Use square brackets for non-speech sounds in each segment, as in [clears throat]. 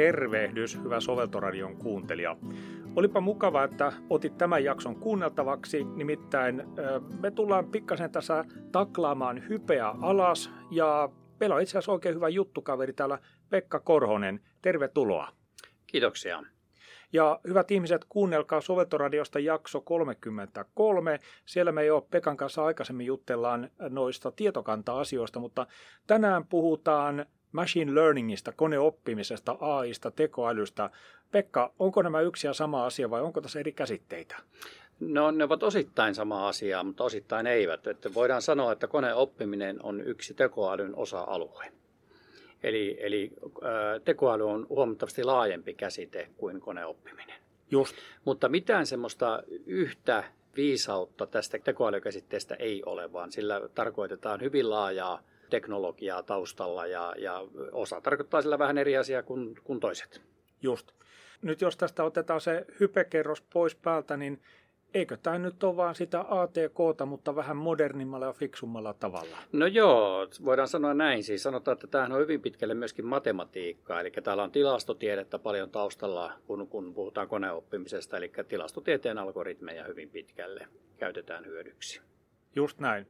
tervehdys, hyvä soveltoradion kuuntelija. Olipa mukava, että otit tämän jakson kuunneltavaksi, nimittäin me tullaan pikkasen tässä taklaamaan hypeä alas ja meillä on itse asiassa oikein hyvä juttukaveri täällä Pekka Korhonen. Tervetuloa. Kiitoksia. Ja hyvät ihmiset, kuunnelkaa Soveltoradiosta jakso 33. Siellä me jo Pekan kanssa aikaisemmin jutellaan noista tietokanta-asioista, mutta tänään puhutaan machine learningista, koneoppimisesta, AIsta, tekoälystä. Pekka, onko nämä yksi ja sama asia vai onko tässä eri käsitteitä? No ne ovat osittain sama asia, mutta osittain eivät. Että voidaan sanoa, että koneoppiminen on yksi tekoälyn osa-alue. Eli, eli tekoäly on huomattavasti laajempi käsite kuin koneoppiminen. Just. Mutta mitään semmoista yhtä viisautta tästä tekoälykäsitteestä ei ole, vaan sillä tarkoitetaan hyvin laajaa teknologiaa taustalla ja, ja osa tarkoittaa sillä vähän eri asiaa kuin, kuin toiset. Just. Nyt jos tästä otetaan se hypekerros pois päältä, niin eikö tämä nyt ole vaan sitä ATKta, mutta vähän modernimmalla ja fiksummalla tavalla? No joo, voidaan sanoa näin. Siis sanotaan, että tämähän on hyvin pitkälle myöskin matematiikkaa. Eli täällä on tilastotiedettä paljon taustalla, kun, kun puhutaan koneoppimisesta. Eli tilastotieteen algoritmeja hyvin pitkälle käytetään hyödyksi. Just näin.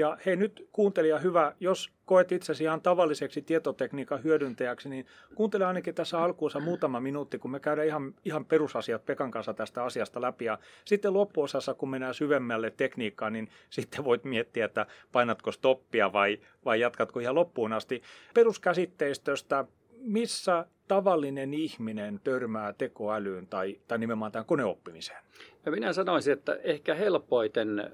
Ja hei nyt kuuntelija hyvä, jos koet itsesi ihan tavalliseksi tietotekniikan hyödyntäjäksi, niin kuuntele ainakin tässä alkuunsa muutama minuutti, kun me käydään ihan, ihan perusasiat Pekan kanssa tästä asiasta läpi. Ja sitten loppuosassa, kun mennään syvemmälle tekniikkaan, niin [laughs] sitten voit miettiä, että painatko stoppia vai, vai jatkatko ihan loppuun asti. Peruskäsitteistöstä, missä tavallinen ihminen törmää tekoälyyn tai, tai nimenomaan tämän koneoppimiseen? No minä sanoisin, että ehkä helpoiten...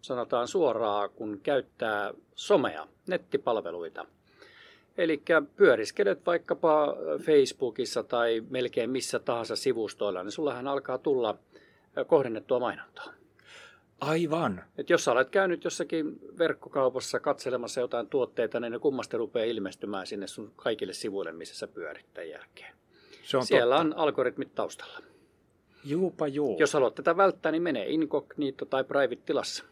Sanotaan suoraan, kun käyttää somea, nettipalveluita. Eli pyöriskelet vaikkapa Facebookissa tai melkein missä tahansa sivustoilla, niin sullahan alkaa tulla kohdennettua mainontaa. Aivan. Et jos sä olet käynyt jossakin verkkokaupassa katselemassa jotain tuotteita, niin ne kummasti rupeaa ilmestymään sinne sun kaikille sivuille, missä sä pyörit tämän jälkeen. Se on Siellä totta. on algoritmit taustalla. Juupa juu. Jos haluat tätä välttää, niin mene incognito tai private tilassa.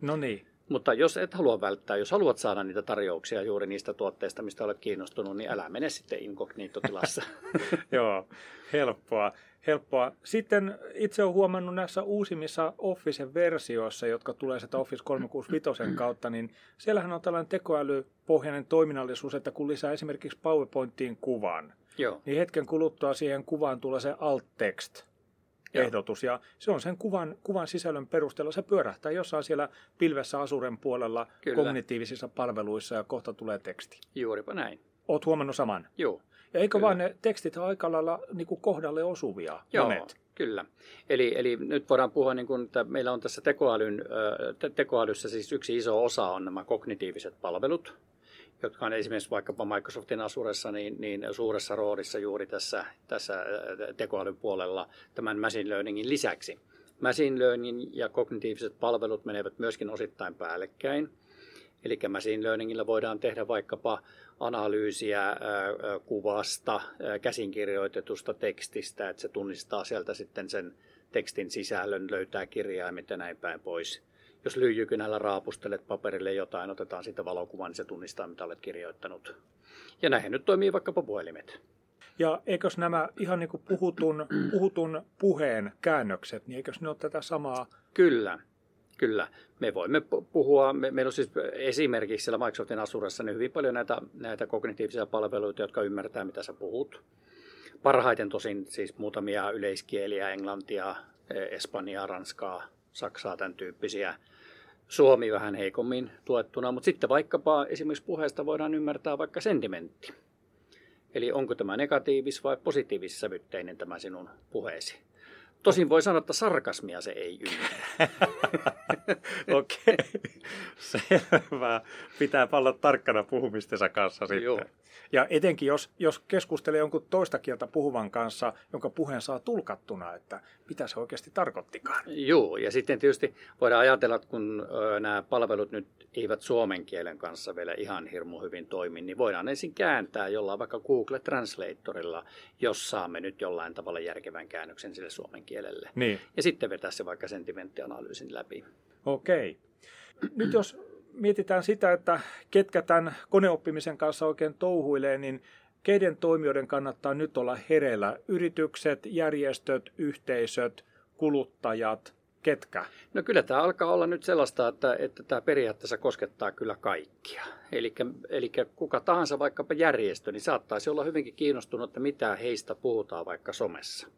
No niin. Mutta jos et halua välttää, jos haluat saada niitä tarjouksia juuri niistä tuotteista, mistä olet kiinnostunut, niin älä mene sitten inkognitotilassa. [laughs] Joo, helppoa. helppoa. Sitten itse olen huomannut näissä uusimmissa Office-versioissa, jotka tulee sieltä Office 365 kautta, niin siellähän on tällainen tekoälypohjainen toiminnallisuus, että kun lisää esimerkiksi PowerPointiin kuvan, Joo. niin hetken kuluttua siihen kuvaan tulee se alt-text ehdotus. Ja se on sen kuvan, kuvan sisällön perusteella. Se pyörähtää jossain siellä pilvessä Asuren puolella Kyllä. kognitiivisissa palveluissa ja kohta tulee teksti. Juuripa näin. Oot huomannut saman? Joo. Ja eikö Kyllä. vaan ne tekstit ole aika lailla niin kuin kohdalle osuvia? Joo, monet? Kyllä. Eli, eli nyt voidaan puhua, niin kuin, että meillä on tässä tekoälyn, te- tekoälyssä siis yksi iso osa on nämä kognitiiviset palvelut, jotka on esimerkiksi vaikkapa Microsoftin Azuressa niin, niin suuressa roolissa juuri tässä, tässä tekoälyn puolella tämän machine learningin lisäksi. Machine learning ja kognitiiviset palvelut menevät myöskin osittain päällekkäin. Eli machine learningillä voidaan tehdä vaikkapa analyysiä kuvasta, käsinkirjoitetusta tekstistä, että se tunnistaa sieltä sitten sen tekstin sisällön, löytää kirjaimet ja näin päin pois jos lyijykynällä raapustelet paperille jotain, otetaan siitä valokuva, niin se tunnistaa, mitä olet kirjoittanut. Ja näin nyt toimii vaikkapa puhelimet. Ja eikös nämä ihan niin kuin puhutun, puhutun puheen käännökset, niin eikös ne ole tätä samaa? Kyllä, kyllä. Me voimme puhua, me, meillä on siis esimerkiksi siellä Microsoftin Azuressa niin hyvin paljon näitä, näitä kognitiivisia palveluita, jotka ymmärtää, mitä sä puhut. Parhaiten tosin siis muutamia yleiskieliä, englantia, espanjaa, ranskaa, saksaa, tämän tyyppisiä Suomi vähän heikommin tuettuna, mutta sitten vaikkapa esimerkiksi puheesta voidaan ymmärtää vaikka sentimentti. Eli onko tämä negatiivis- vai positiivissävytteinen tämä sinun puheesi. Tosin voi sanoa, että sarkasmia se ei ymmärrä. [laughs] Okei, okay. selvä. Pitää olla tarkkana puhumistensa kanssa sitten. Joo. Ja etenkin jos, jos keskustelee jonkun toista kieltä puhuvan kanssa, jonka puheen saa tulkattuna, että mitä se oikeasti tarkoittikaan. Joo, ja sitten tietysti voidaan ajatella, että kun nämä palvelut nyt eivät suomen kielen kanssa vielä ihan hirmu hyvin toimi, niin voidaan ensin kääntää jollain vaikka Google Translatorilla, jos saamme nyt jollain tavalla järkevän käännöksen sille suomen kielelle. Niin. Ja sitten vetää se vaikka sentimenttianalyysin läpi. Okei. Nyt jos mietitään sitä, että ketkä tämän koneoppimisen kanssa oikein touhuilee, niin keiden toimijoiden kannattaa nyt olla hereillä? Yritykset, järjestöt, yhteisöt, kuluttajat, ketkä? No kyllä tämä alkaa olla nyt sellaista, että, että tämä periaatteessa koskettaa kyllä kaikkia. Eli kuka tahansa vaikkapa järjestö, niin saattaisi olla hyvinkin kiinnostunut, että mitä heistä puhutaan vaikka somessa.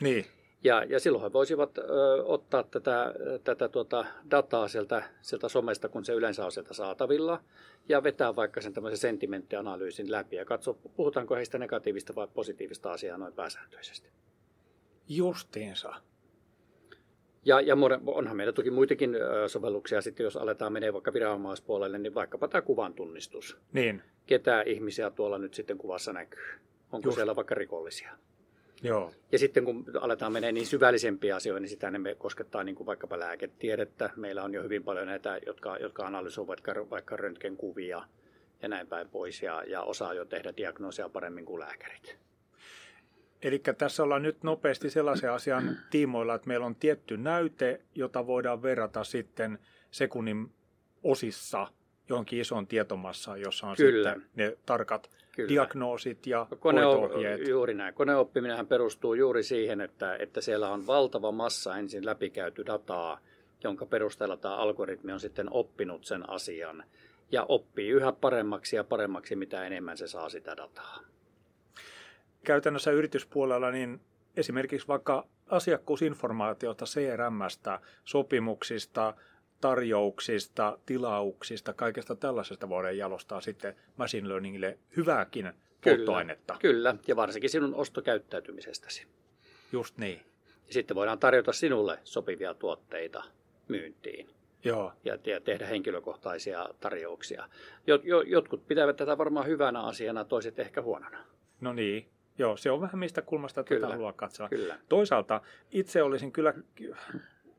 Niin. Ja, ja silloin he voisivat ö, ottaa tätä, tätä tuota dataa sieltä, sieltä somesta, kun se yleensä on sieltä saatavilla, ja vetää vaikka sen tämmöisen sentimenttianalyysin läpi ja katsoa, puhutaanko heistä negatiivista vai positiivista asiaa noin pääsääntöisesti. Justiinsa. Ja, ja onhan meillä toki muitakin sovelluksia sitten, jos aletaan menee vaikka viranomaispuolelle, niin vaikkapa tämä kuvan tunnistus. Niin. Ketä ihmisiä tuolla nyt sitten kuvassa näkyy? Onko Just. siellä vaikka rikollisia? Joo. Ja sitten kun aletaan menee niin syvällisempiä asioita, niin sitä ne koskettaa niin kuin vaikkapa lääketiedettä. Meillä on jo hyvin paljon näitä, jotka, jotka analysoivat vaikka, vaikka röntgenkuvia ja näin päin pois ja, ja osaa jo tehdä diagnoosia paremmin kuin lääkärit. Eli tässä ollaan nyt nopeasti sellaisen asian tiimoilla, että meillä on tietty näyte, jota voidaan verrata sitten sekunnin osissa johonkin isoon tietomassaan, jossa on Kyllä. sitten ne tarkat Kyllä. diagnoosit ja Kone, hoito-ohjeet. Juuri näin. Koneoppiminen perustuu juuri siihen, että, että siellä on valtava massa ensin läpikäyty dataa, jonka perusteella tämä algoritmi on sitten oppinut sen asian ja oppii yhä paremmaksi ja paremmaksi, mitä enemmän se saa sitä dataa. Käytännössä yrityspuolella niin esimerkiksi vaikka asiakkuusinformaatiota CRMstä, sopimuksista, tarjouksista, tilauksista, kaikesta tällaisesta voidaan jalostaa sitten machine learningille hyvääkin polttoainetta. Kyllä, kyllä, ja varsinkin sinun ostokäyttäytymisestäsi. Just niin. Ja sitten voidaan tarjota sinulle sopivia tuotteita myyntiin. Joo. Ja, ja tehdä henkilökohtaisia tarjouksia. Jot, jotkut pitävät tätä varmaan hyvänä asiana, toiset ehkä huonona. No niin, Joo, se on vähän mistä kulmasta tätä haluaa katsoa. Kyllä. Toisaalta itse olisin kyllä,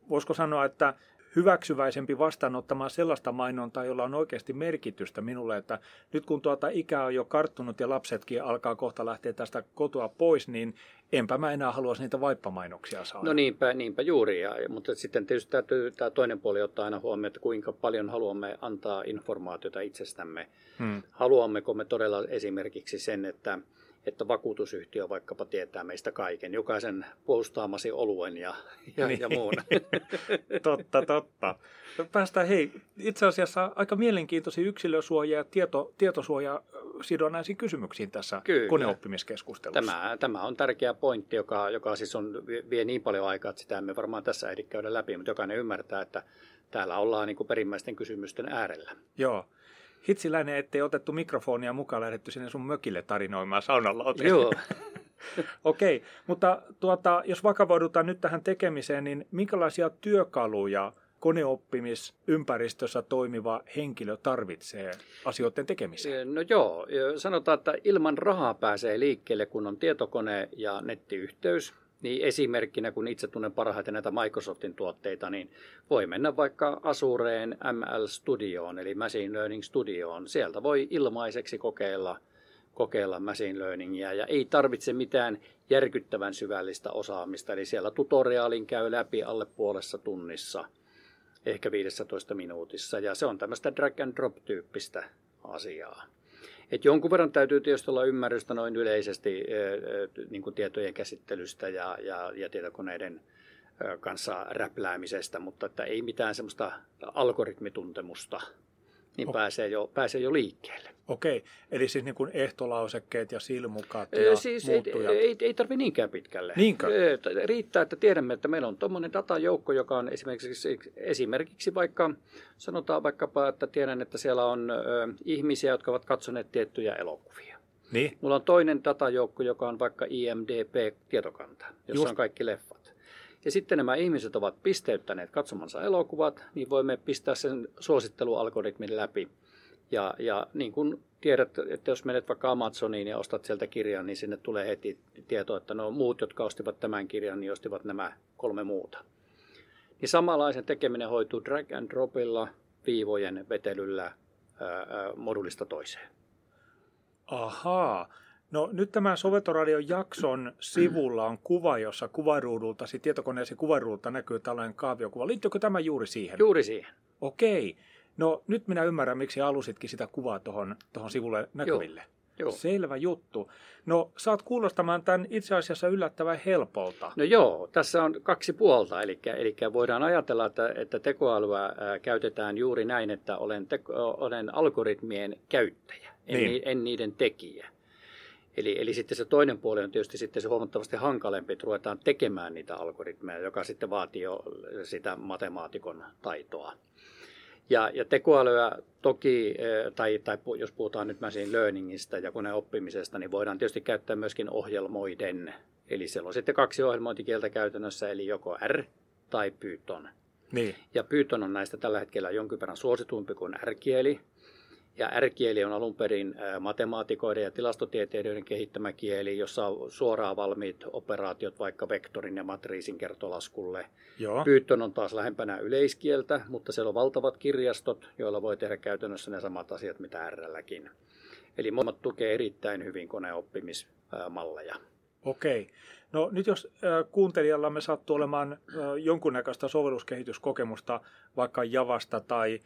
voisiko sanoa, että hyväksyväisempi vastaanottamaan sellaista mainontaa, jolla on oikeasti merkitystä minulle, että nyt kun tuota ikää on jo karttunut ja lapsetkin alkaa kohta lähteä tästä kotoa pois, niin enpä mä enää haluaisi niitä vaippamainoksia saada. No niinpä, niinpä juuri, ja, mutta sitten tietysti täytyy tämä toinen puoli ottaa aina huomioon, että kuinka paljon haluamme antaa informaatiota itsestämme. Hmm. Haluammeko me todella esimerkiksi sen, että että vakuutusyhtiö vaikkapa tietää meistä kaiken, jokaisen puolustaamasi oluen ja, ja, niin. ja muun. [laughs] totta, totta. Päästään hei, itse asiassa aika mielenkiintoisia yksilösuoja ja tieto, tietosuoja sidonnaisiin kysymyksiin tässä Kyllä. koneoppimiskeskustelussa. Tämä, tämä on tärkeä pointti, joka, joka siis on, vie niin paljon aikaa, että sitä emme varmaan tässä ehdi käydä läpi, mutta jokainen ymmärtää, että täällä ollaan niin kuin perimmäisten kysymysten äärellä. Joo. Hitsiläinen, ettei otettu mikrofonia mukaan lähdetty sinne sun mökille tarinoimaan saunalla. Joo. [laughs] Okei, okay, mutta tuota, jos vakavoidutaan nyt tähän tekemiseen, niin minkälaisia työkaluja koneoppimisympäristössä toimiva henkilö tarvitsee asioiden tekemiseen? No joo, sanotaan, että ilman rahaa pääsee liikkeelle, kun on tietokone ja nettiyhteys. Niin esimerkkinä, kun itse tunnen parhaiten näitä Microsoftin tuotteita, niin voi mennä vaikka Azureen ML Studioon, eli Machine Learning Studioon. Sieltä voi ilmaiseksi kokeilla, kokeilla machine learningia ja ei tarvitse mitään järkyttävän syvällistä osaamista. Eli siellä tutoriaalin käy läpi alle puolessa tunnissa, ehkä 15 minuutissa. Ja se on tämmöistä drag and drop tyyppistä asiaa. Et jonkun verran täytyy tietysti olla ymmärrystä noin yleisesti niin kuin tietojen käsittelystä ja, ja, ja tietokoneiden kanssa räpläämisestä, mutta että ei mitään semmoista algoritmituntemusta, niin okay. pääsee, jo, pääsee jo liikkeelle. Okei, eli siis niin kuin ehtolausekkeet ja silmukat ja siis muuttujat. Ei, ei, ei tarvitse niinkään pitkälle. Niinkö? Riittää, että tiedämme, että meillä on tuommoinen datajoukko, joka on esimerkiksi, esimerkiksi vaikka, sanotaan vaikkapa, että tiedän, että siellä on ö, ihmisiä, jotka ovat katsoneet tiettyjä elokuvia. Niin? Mulla on toinen datajoukko, joka on vaikka IMDP-tietokanta, jossa Just. on kaikki leffat. Ja sitten nämä ihmiset ovat pisteyttäneet katsomansa elokuvat, niin voimme pistää sen suosittelualgoritmin läpi ja, ja niin kuin tiedät, että jos menet vaikka Amazoniin ja ostat sieltä kirjan, niin sinne tulee heti tieto, että no muut, jotka ostivat tämän kirjan, niin ostivat nämä kolme muuta. Niin samanlaisen tekeminen hoituu drag and dropilla, viivojen vetelyllä ää, modulista toiseen. Ahaa. No nyt tämän Sovetoradion jakson sivulla on kuva, jossa kuvaruudulta, tietokoneesi kuvaruudulta näkyy tällainen kaaviokuva. Liittyykö tämä juuri siihen? Juuri siihen. Okei. No nyt minä ymmärrän, miksi alusitkin sitä kuvaa tuohon sivulle näkyville. Joo. Joo. Selvä juttu. No, saat kuulostamaan tämän itse asiassa yllättävän helpolta. No joo, tässä on kaksi puolta, eli, eli voidaan ajatella, että, että tekoälyä ää, käytetään juuri näin, että olen, teko, olen algoritmien käyttäjä, en, niin. en niiden tekijä. Eli, eli sitten se toinen puoli on tietysti sitten se huomattavasti hankalempi, että ruvetaan tekemään niitä algoritmeja, joka sitten vaatii jo sitä matemaatikon taitoa. Ja, ja tekoälyä toki, eh, tai, tai jos puhutaan nyt machine learningista ja koneoppimisesta, niin voidaan tietysti käyttää myöskin ohjelmoiden. Eli siellä on sitten kaksi ohjelmointikieltä käytännössä, eli joko R tai Python. Niin. Ja Python on näistä tällä hetkellä jonkin verran suositumpi kuin R-kieli. Ja R-kieli on alun perin matemaatikoiden ja tilastotieteilijöiden kehittämä kieli, jossa on suoraan valmiit operaatiot vaikka vektorin ja matriisin kertolaskulle. Joo. Python on taas lähempänä yleiskieltä, mutta siellä on valtavat kirjastot, joilla voi tehdä käytännössä ne samat asiat mitä R-lläkin. Eli molemmat tukee erittäin hyvin koneoppimismalleja. Okei. No nyt jos kuuntelijallamme sattuu olemaan jonkunnäköistä sovelluskehityskokemusta vaikka Javasta tai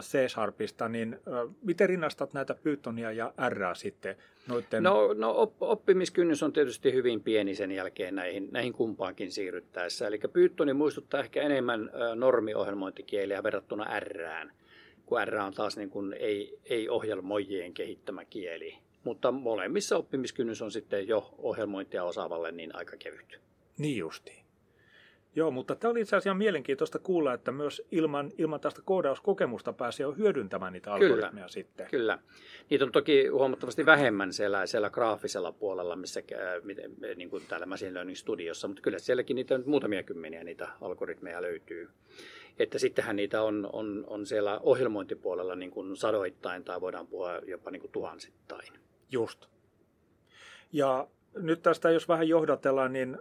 C-Sharpista, niin miten rinnastat näitä Pythonia ja R sitten noiden... No, no op, oppimiskynnys on tietysti hyvin pieni sen jälkeen näihin, näihin kumpaankin siirryttäessä. Eli Pythoni muistuttaa ehkä enemmän normiohjelmointikieliä verrattuna Rään, kun R on taas niin kuin ei, ei ohjelmoijien kehittämä kieli. Mutta molemmissa oppimiskynnys on sitten jo ohjelmointia osaavalle niin aika kevyt. Niin justiin. Joo, mutta tämä oli itse asiassa mielenkiintoista kuulla, että myös ilman, ilman tästä koodauskokemusta pääsee jo hyödyntämään niitä Kyllä. algoritmeja sitten. Kyllä. Niitä on toki huomattavasti vähemmän siellä, siellä graafisella puolella, missä miten- niin kuin täällä Machine Learning Studiossa, mutta kyllä sielläkin niitä on nyt muutamia kymmeniä niitä algoritmeja löytyy. Että sittenhän niitä on, on, on siellä ohjelmointipuolella niin kuin sadoittain tai voidaan puhua jopa niin kuin tuhansittain. Just. Ja nyt tästä, jos vähän johdatellaan, niin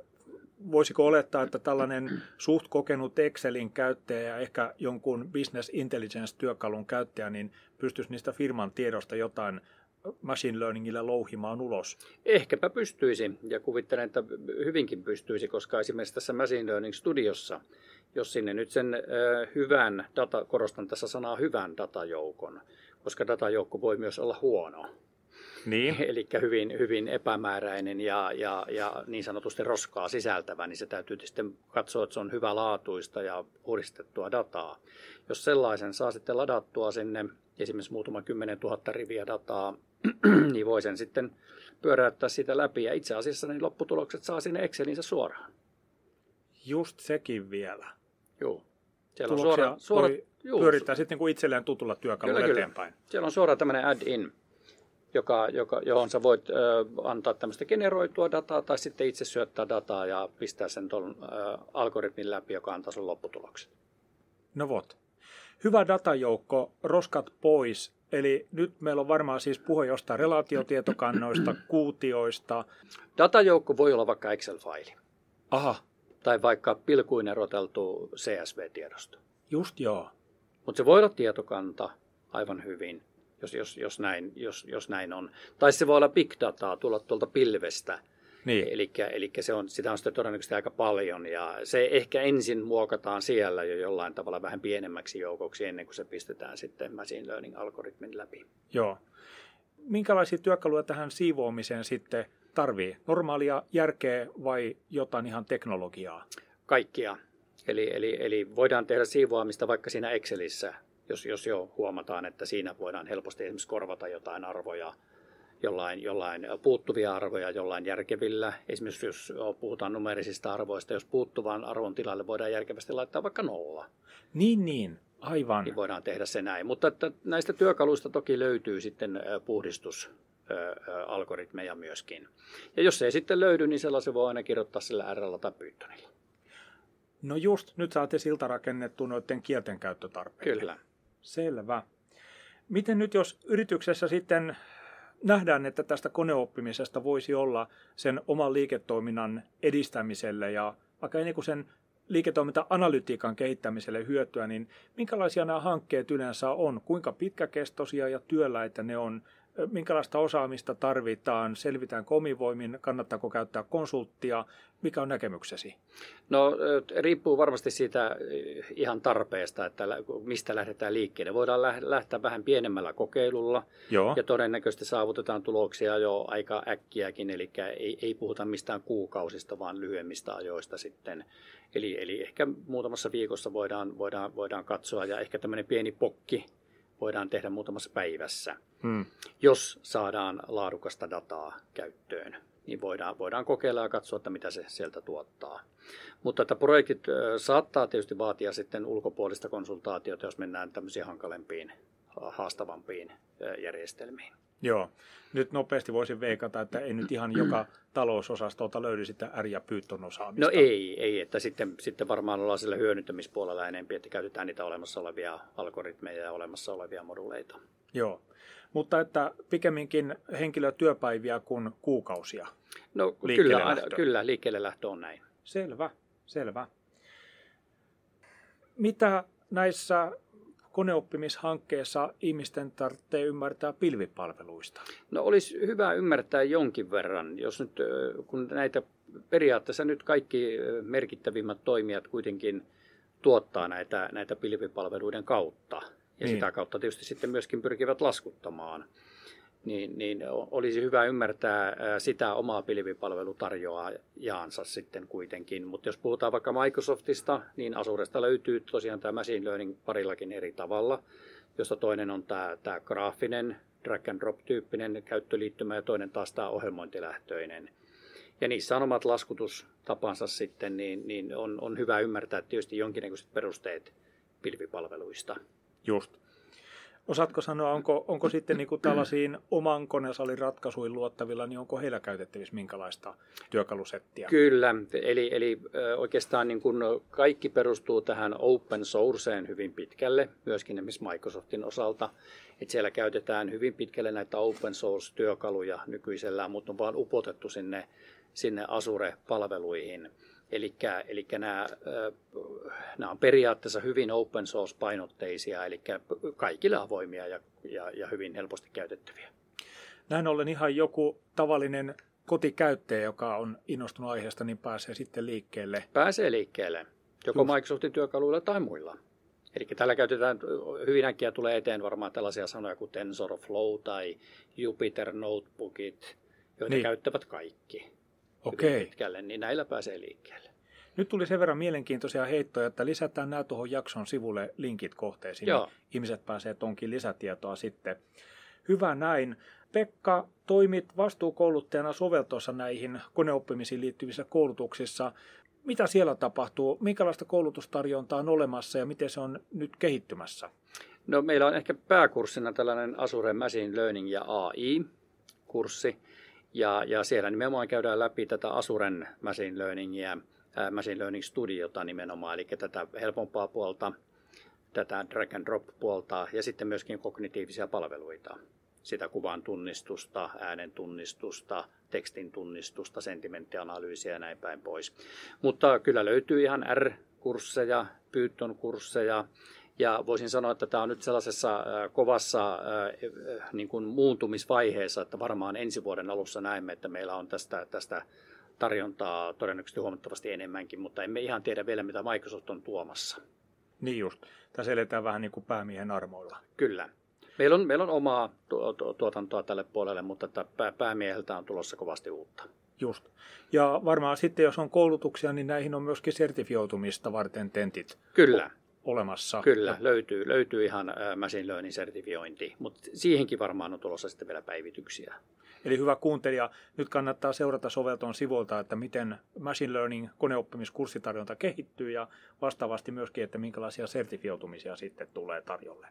voisiko olettaa, että tällainen suht kokenut Excelin käyttäjä ja ehkä jonkun business intelligence-työkalun käyttäjä, niin pystyisi niistä firman tiedosta jotain machine learningillä louhimaan ulos. Ehkäpä pystyisi, ja kuvittelen, että hyvinkin pystyisi, koska esimerkiksi tässä Machine Learning Studiossa, jos sinne nyt sen hyvän data, korostan tässä sanaa hyvän datajoukon, koska datajoukko voi myös olla huono, Niin. [laughs] eli hyvin, hyvin epämääräinen ja, ja, ja niin sanotusti roskaa sisältävä, niin se täytyy sitten katsoa, että se on hyvälaatuista ja puhdistettua dataa. Jos sellaisen saa sitten ladattua sinne, esimerkiksi muutama kymmenen tuhatta riviä dataa, [clears throat] niin voi sen sitten pyöräyttää sitä läpi. Ja itse asiassa niin lopputulokset saa sinne Excelinsä suoraan. Just sekin vielä. Joo. Siellä on suora, suora, voi juu, pyörittää sitten niin kuin itselleen tutulla työkalulla kyllä. eteenpäin. Siellä on suora tämmöinen add-in, joka, joka, johon sä voit ö, antaa tämmöistä generoitua dataa tai sitten itse syöttää dataa ja pistää sen tuon algoritmin läpi, joka antaa sun lopputulokset. No vot. Hyvä datajoukko, roskat pois. Eli nyt meillä on varmaan siis puhe jostain relaatiotietokannoista, [clears throat] kuutioista. Datajoukko voi olla vaikka Excel-faili Aha, tai vaikka pilkuin eroteltu CSV-tiedosto. just joo. Mutta se voi olla tietokanta aivan hyvin, jos, jos, jos, näin, jos, jos näin on. Tai se voi olla big dataa tulla tuolta pilvestä. Niin, Eli, eli se on, sitä on sitten todennäköisesti aika paljon ja se ehkä ensin muokataan siellä jo jollain tavalla vähän pienemmäksi joukoksi ennen kuin se pistetään sitten machine learning algoritmin läpi. joo. Minkälaisia työkaluja tähän siivoamiseen sitten tarvii? Normaalia järkeä vai jotain ihan teknologiaa? Kaikkia. Eli, eli, eli voidaan tehdä siivoamista vaikka siinä Excelissä, jos, jos jo huomataan, että siinä voidaan helposti esimerkiksi korvata jotain arvoja, jollain, jollain puuttuvia arvoja jollain järkevillä. Esimerkiksi jos puhutaan numerisista arvoista, jos puuttuvan arvon tilalle voidaan järkevästi laittaa vaikka nolla, Niin, niin, aivan. niin voidaan tehdä se näin. Mutta että näistä työkaluista toki löytyy sitten puhdistus algoritmeja myöskin. Ja jos se ei sitten löydy, niin sellaisen voi aina kirjoittaa sillä R tai Pythonilla. No just, nyt saatte silta rakennettu noiden kielten käyttötarpeille. Kyllä. Selvä. Miten nyt, jos yrityksessä sitten nähdään, että tästä koneoppimisesta voisi olla sen oman liiketoiminnan edistämiselle ja vaikka ennen kuin sen liiketoiminta-analytiikan kehittämiselle hyötyä, niin minkälaisia nämä hankkeet yleensä on? Kuinka pitkäkestoisia ja työläitä ne on? Minkälaista osaamista tarvitaan, selvitään komivoimin, kannattaako käyttää konsulttia, mikä on näkemyksesi? No riippuu varmasti siitä ihan tarpeesta, että mistä lähdetään liikkeelle. Voidaan lähteä vähän pienemmällä kokeilulla Joo. ja todennäköisesti saavutetaan tuloksia jo aika äkkiäkin, eli ei, ei puhuta mistään kuukausista, vaan lyhyemmistä ajoista sitten. Eli, eli ehkä muutamassa viikossa voidaan, voidaan, voidaan katsoa ja ehkä tämmöinen pieni pokki voidaan tehdä muutamassa päivässä, hmm. jos saadaan laadukasta dataa käyttöön niin voidaan, voidaan kokeilla ja katsoa, että mitä se sieltä tuottaa. Mutta että projektit saattaa tietysti vaatia sitten ulkopuolista konsultaatiota, jos mennään tämmöisiin hankalempiin, haastavampiin järjestelmiin. Joo. Nyt nopeasti voisin veikata, että ei nyt ihan joka talousosastolta löydy sitä R- ja Python osaamista. No ei, ei että sitten, sitten varmaan ollaan sillä hyödyntämispuolella enemmän, että käytetään niitä olemassa olevia algoritmeja ja olemassa olevia moduleita. Joo, mutta että pikemminkin henkilötyöpäiviä kuin kuukausia. No kyllä, lähtö. kyllä, liikkeelle lähtö on näin. Selvä, selvä. Mitä näissä koneoppimishankkeessa ihmisten tarvitsee ymmärtää pilvipalveluista? No olisi hyvä ymmärtää jonkin verran, jos nyt kun näitä periaatteessa nyt kaikki merkittävimmät toimijat kuitenkin tuottaa näitä, näitä pilvipalveluiden kautta. Ja niin. sitä kautta tietysti sitten myöskin pyrkivät laskuttamaan niin, niin olisi hyvä ymmärtää sitä omaa pilvipalvelutarjoajaansa sitten kuitenkin. Mutta jos puhutaan vaikka Microsoftista, niin Azuresta löytyy tosiaan tämä machine learning parillakin eri tavalla, josta toinen on tämä, tämä graafinen drag and drop tyyppinen käyttöliittymä ja toinen taas tämä ohjelmointilähtöinen. Ja niissä on omat laskutustapansa sitten, niin, niin on, on hyvä ymmärtää tietysti jonkinnäköiset perusteet pilvipalveluista. Just. Osaatko sanoa, onko, onko sitten niin kuin tällaisiin oman konesalin ratkaisuihin luottavilla, niin onko heillä käytettävissä minkälaista työkalusettia? Kyllä, eli, eli oikeastaan niin kuin kaikki perustuu tähän open sourceen hyvin pitkälle, myöskin esimerkiksi Microsoftin osalta. Että siellä käytetään hyvin pitkälle näitä open source-työkaluja nykyisellään, mutta on vaan upotettu sinne, sinne Azure-palveluihin. Eli nämä, nämä on periaatteessa hyvin open source-painotteisia, eli kaikille avoimia ja, ja, ja hyvin helposti käytettäviä. Näin ollen ihan joku tavallinen kotikäyttäjä, joka on innostunut aiheesta, niin pääsee sitten liikkeelle. Pääsee liikkeelle, joko Just. Microsoftin työkaluilla tai muilla. Eli tällä käytetään, hyvin äkkiä tulee eteen varmaan tällaisia sanoja kuin TensorFlow tai Jupyter Notebookit, joita niin. käyttävät kaikki. Okei. pitkälle, niin näillä pääsee liikkeelle. Nyt tuli sen verran mielenkiintoisia heittoja, että lisätään nämä tuohon jakson sivulle linkit kohteisiin. Joo. Niin ihmiset pääsee tonkin lisätietoa sitten. Hyvä näin. Pekka, toimit vastuukouluttajana soveltossa näihin koneoppimisiin liittyvissä koulutuksissa. Mitä siellä tapahtuu? Minkälaista koulutustarjontaa on olemassa ja miten se on nyt kehittymässä? No, meillä on ehkä pääkurssina tällainen Azure Machine Learning ja AI-kurssi. Ja, ja siellä nimenomaan käydään läpi tätä Asuren Machine Learningia, Machine Learning Studiota nimenomaan, eli tätä helpompaa puolta, tätä drag and drop puolta ja sitten myöskin kognitiivisia palveluita. Sitä kuvan tunnistusta, äänen tunnistusta, tekstin tunnistusta, sentimenttianalyysiä ja näin päin pois. Mutta kyllä löytyy ihan R-kursseja, Python-kursseja, ja voisin sanoa, että tämä on nyt sellaisessa kovassa niin kuin muuntumisvaiheessa, että varmaan ensi vuoden alussa näemme, että meillä on tästä, tästä tarjontaa todennäköisesti huomattavasti enemmänkin, mutta emme ihan tiedä vielä, mitä Microsoft on tuomassa. Niin just. Tässä eletään vähän niin kuin päämiehen armoilla. Kyllä. Meillä on, meillä on omaa tuotantoa tälle puolelle, mutta että päämieheltä on tulossa kovasti uutta. Just. Ja varmaan sitten, jos on koulutuksia, niin näihin on myöskin sertifioitumista varten tentit. Kyllä olemassa. Kyllä, löytyy, löytyy ihan machine learning sertifiointi, mutta siihenkin varmaan on tulossa sitten vielä päivityksiä. Eli hyvä kuuntelija, nyt kannattaa seurata sovelton sivuilta, että miten machine learning koneoppimiskurssitarjonta kehittyy ja vastaavasti myöskin, että minkälaisia sertifioitumisia sitten tulee tarjolle.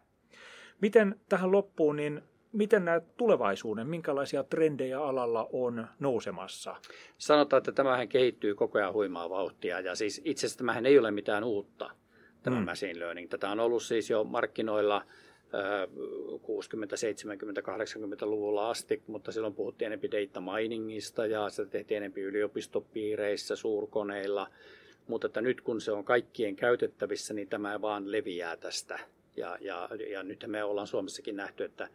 Miten tähän loppuun, niin miten näet tulevaisuuden, minkälaisia trendejä alalla on nousemassa? Sanotaan, että tämähän kehittyy koko ajan huimaa vauhtia ja siis itse asiassa tämähän ei ole mitään uutta tämä mm. machine learning. Tätä on ollut siis jo markkinoilla 60, 70, 80-luvulla asti, mutta silloin puhuttiin enemmän data miningista ja sitä tehtiin enemmän yliopistopiireissä, suurkoneilla. Mutta että nyt kun se on kaikkien käytettävissä, niin tämä vaan leviää tästä. Ja, ja, ja nyt me ollaan Suomessakin nähty, että,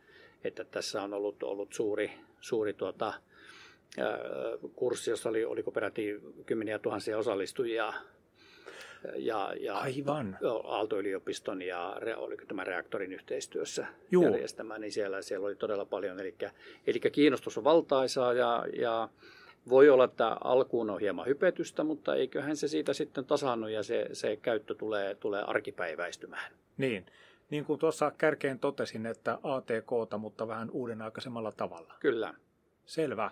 että tässä on ollut, ollut suuri, suuri tuota, kurssi, jossa oli, oliko peräti kymmeniä tuhansia osallistujia ja, ja Aivan. Aalto-yliopiston ja oliko tämä reaktorin yhteistyössä Juu. järjestämä, niin siellä, siellä oli todella paljon. Eli, eli kiinnostus on valtaisaa ja, ja voi olla, että alkuun on hieman hypetystä, mutta eiköhän se siitä sitten tasannu ja se, se käyttö tulee, tulee arkipäiväistymään. Niin. Niin kuin tuossa kärkeen totesin, että ATKta, mutta vähän uuden aikaisemmalla tavalla. Kyllä. Selvä.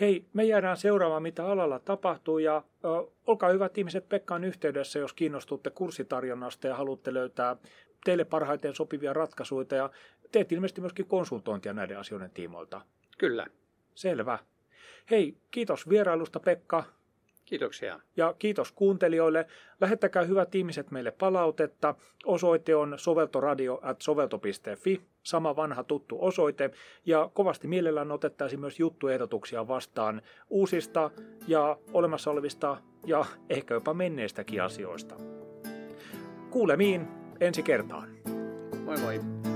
Hei, me jäädään seuraamaan, mitä alalla tapahtuu ja ö, olkaa hyvät ihmiset Pekkaan yhteydessä, jos kiinnostutte kurssitarjonnasta ja haluatte löytää teille parhaiten sopivia ratkaisuja ja teet ilmeisesti myöskin konsultointia näiden asioiden tiimoilta. Kyllä. Selvä. Hei, kiitos vierailusta Pekka. Kiitoksia. Ja kiitos kuuntelijoille. Lähettäkää hyvät ihmiset meille palautetta. Osoite on soveltoradio.sovelto.fi, sama vanha tuttu osoite. Ja kovasti mielellään otettaisiin myös juttuehdotuksia vastaan uusista ja olemassa olevista ja ehkä jopa menneistäkin asioista. Kuulemiin ensi kertaan. Moi moi.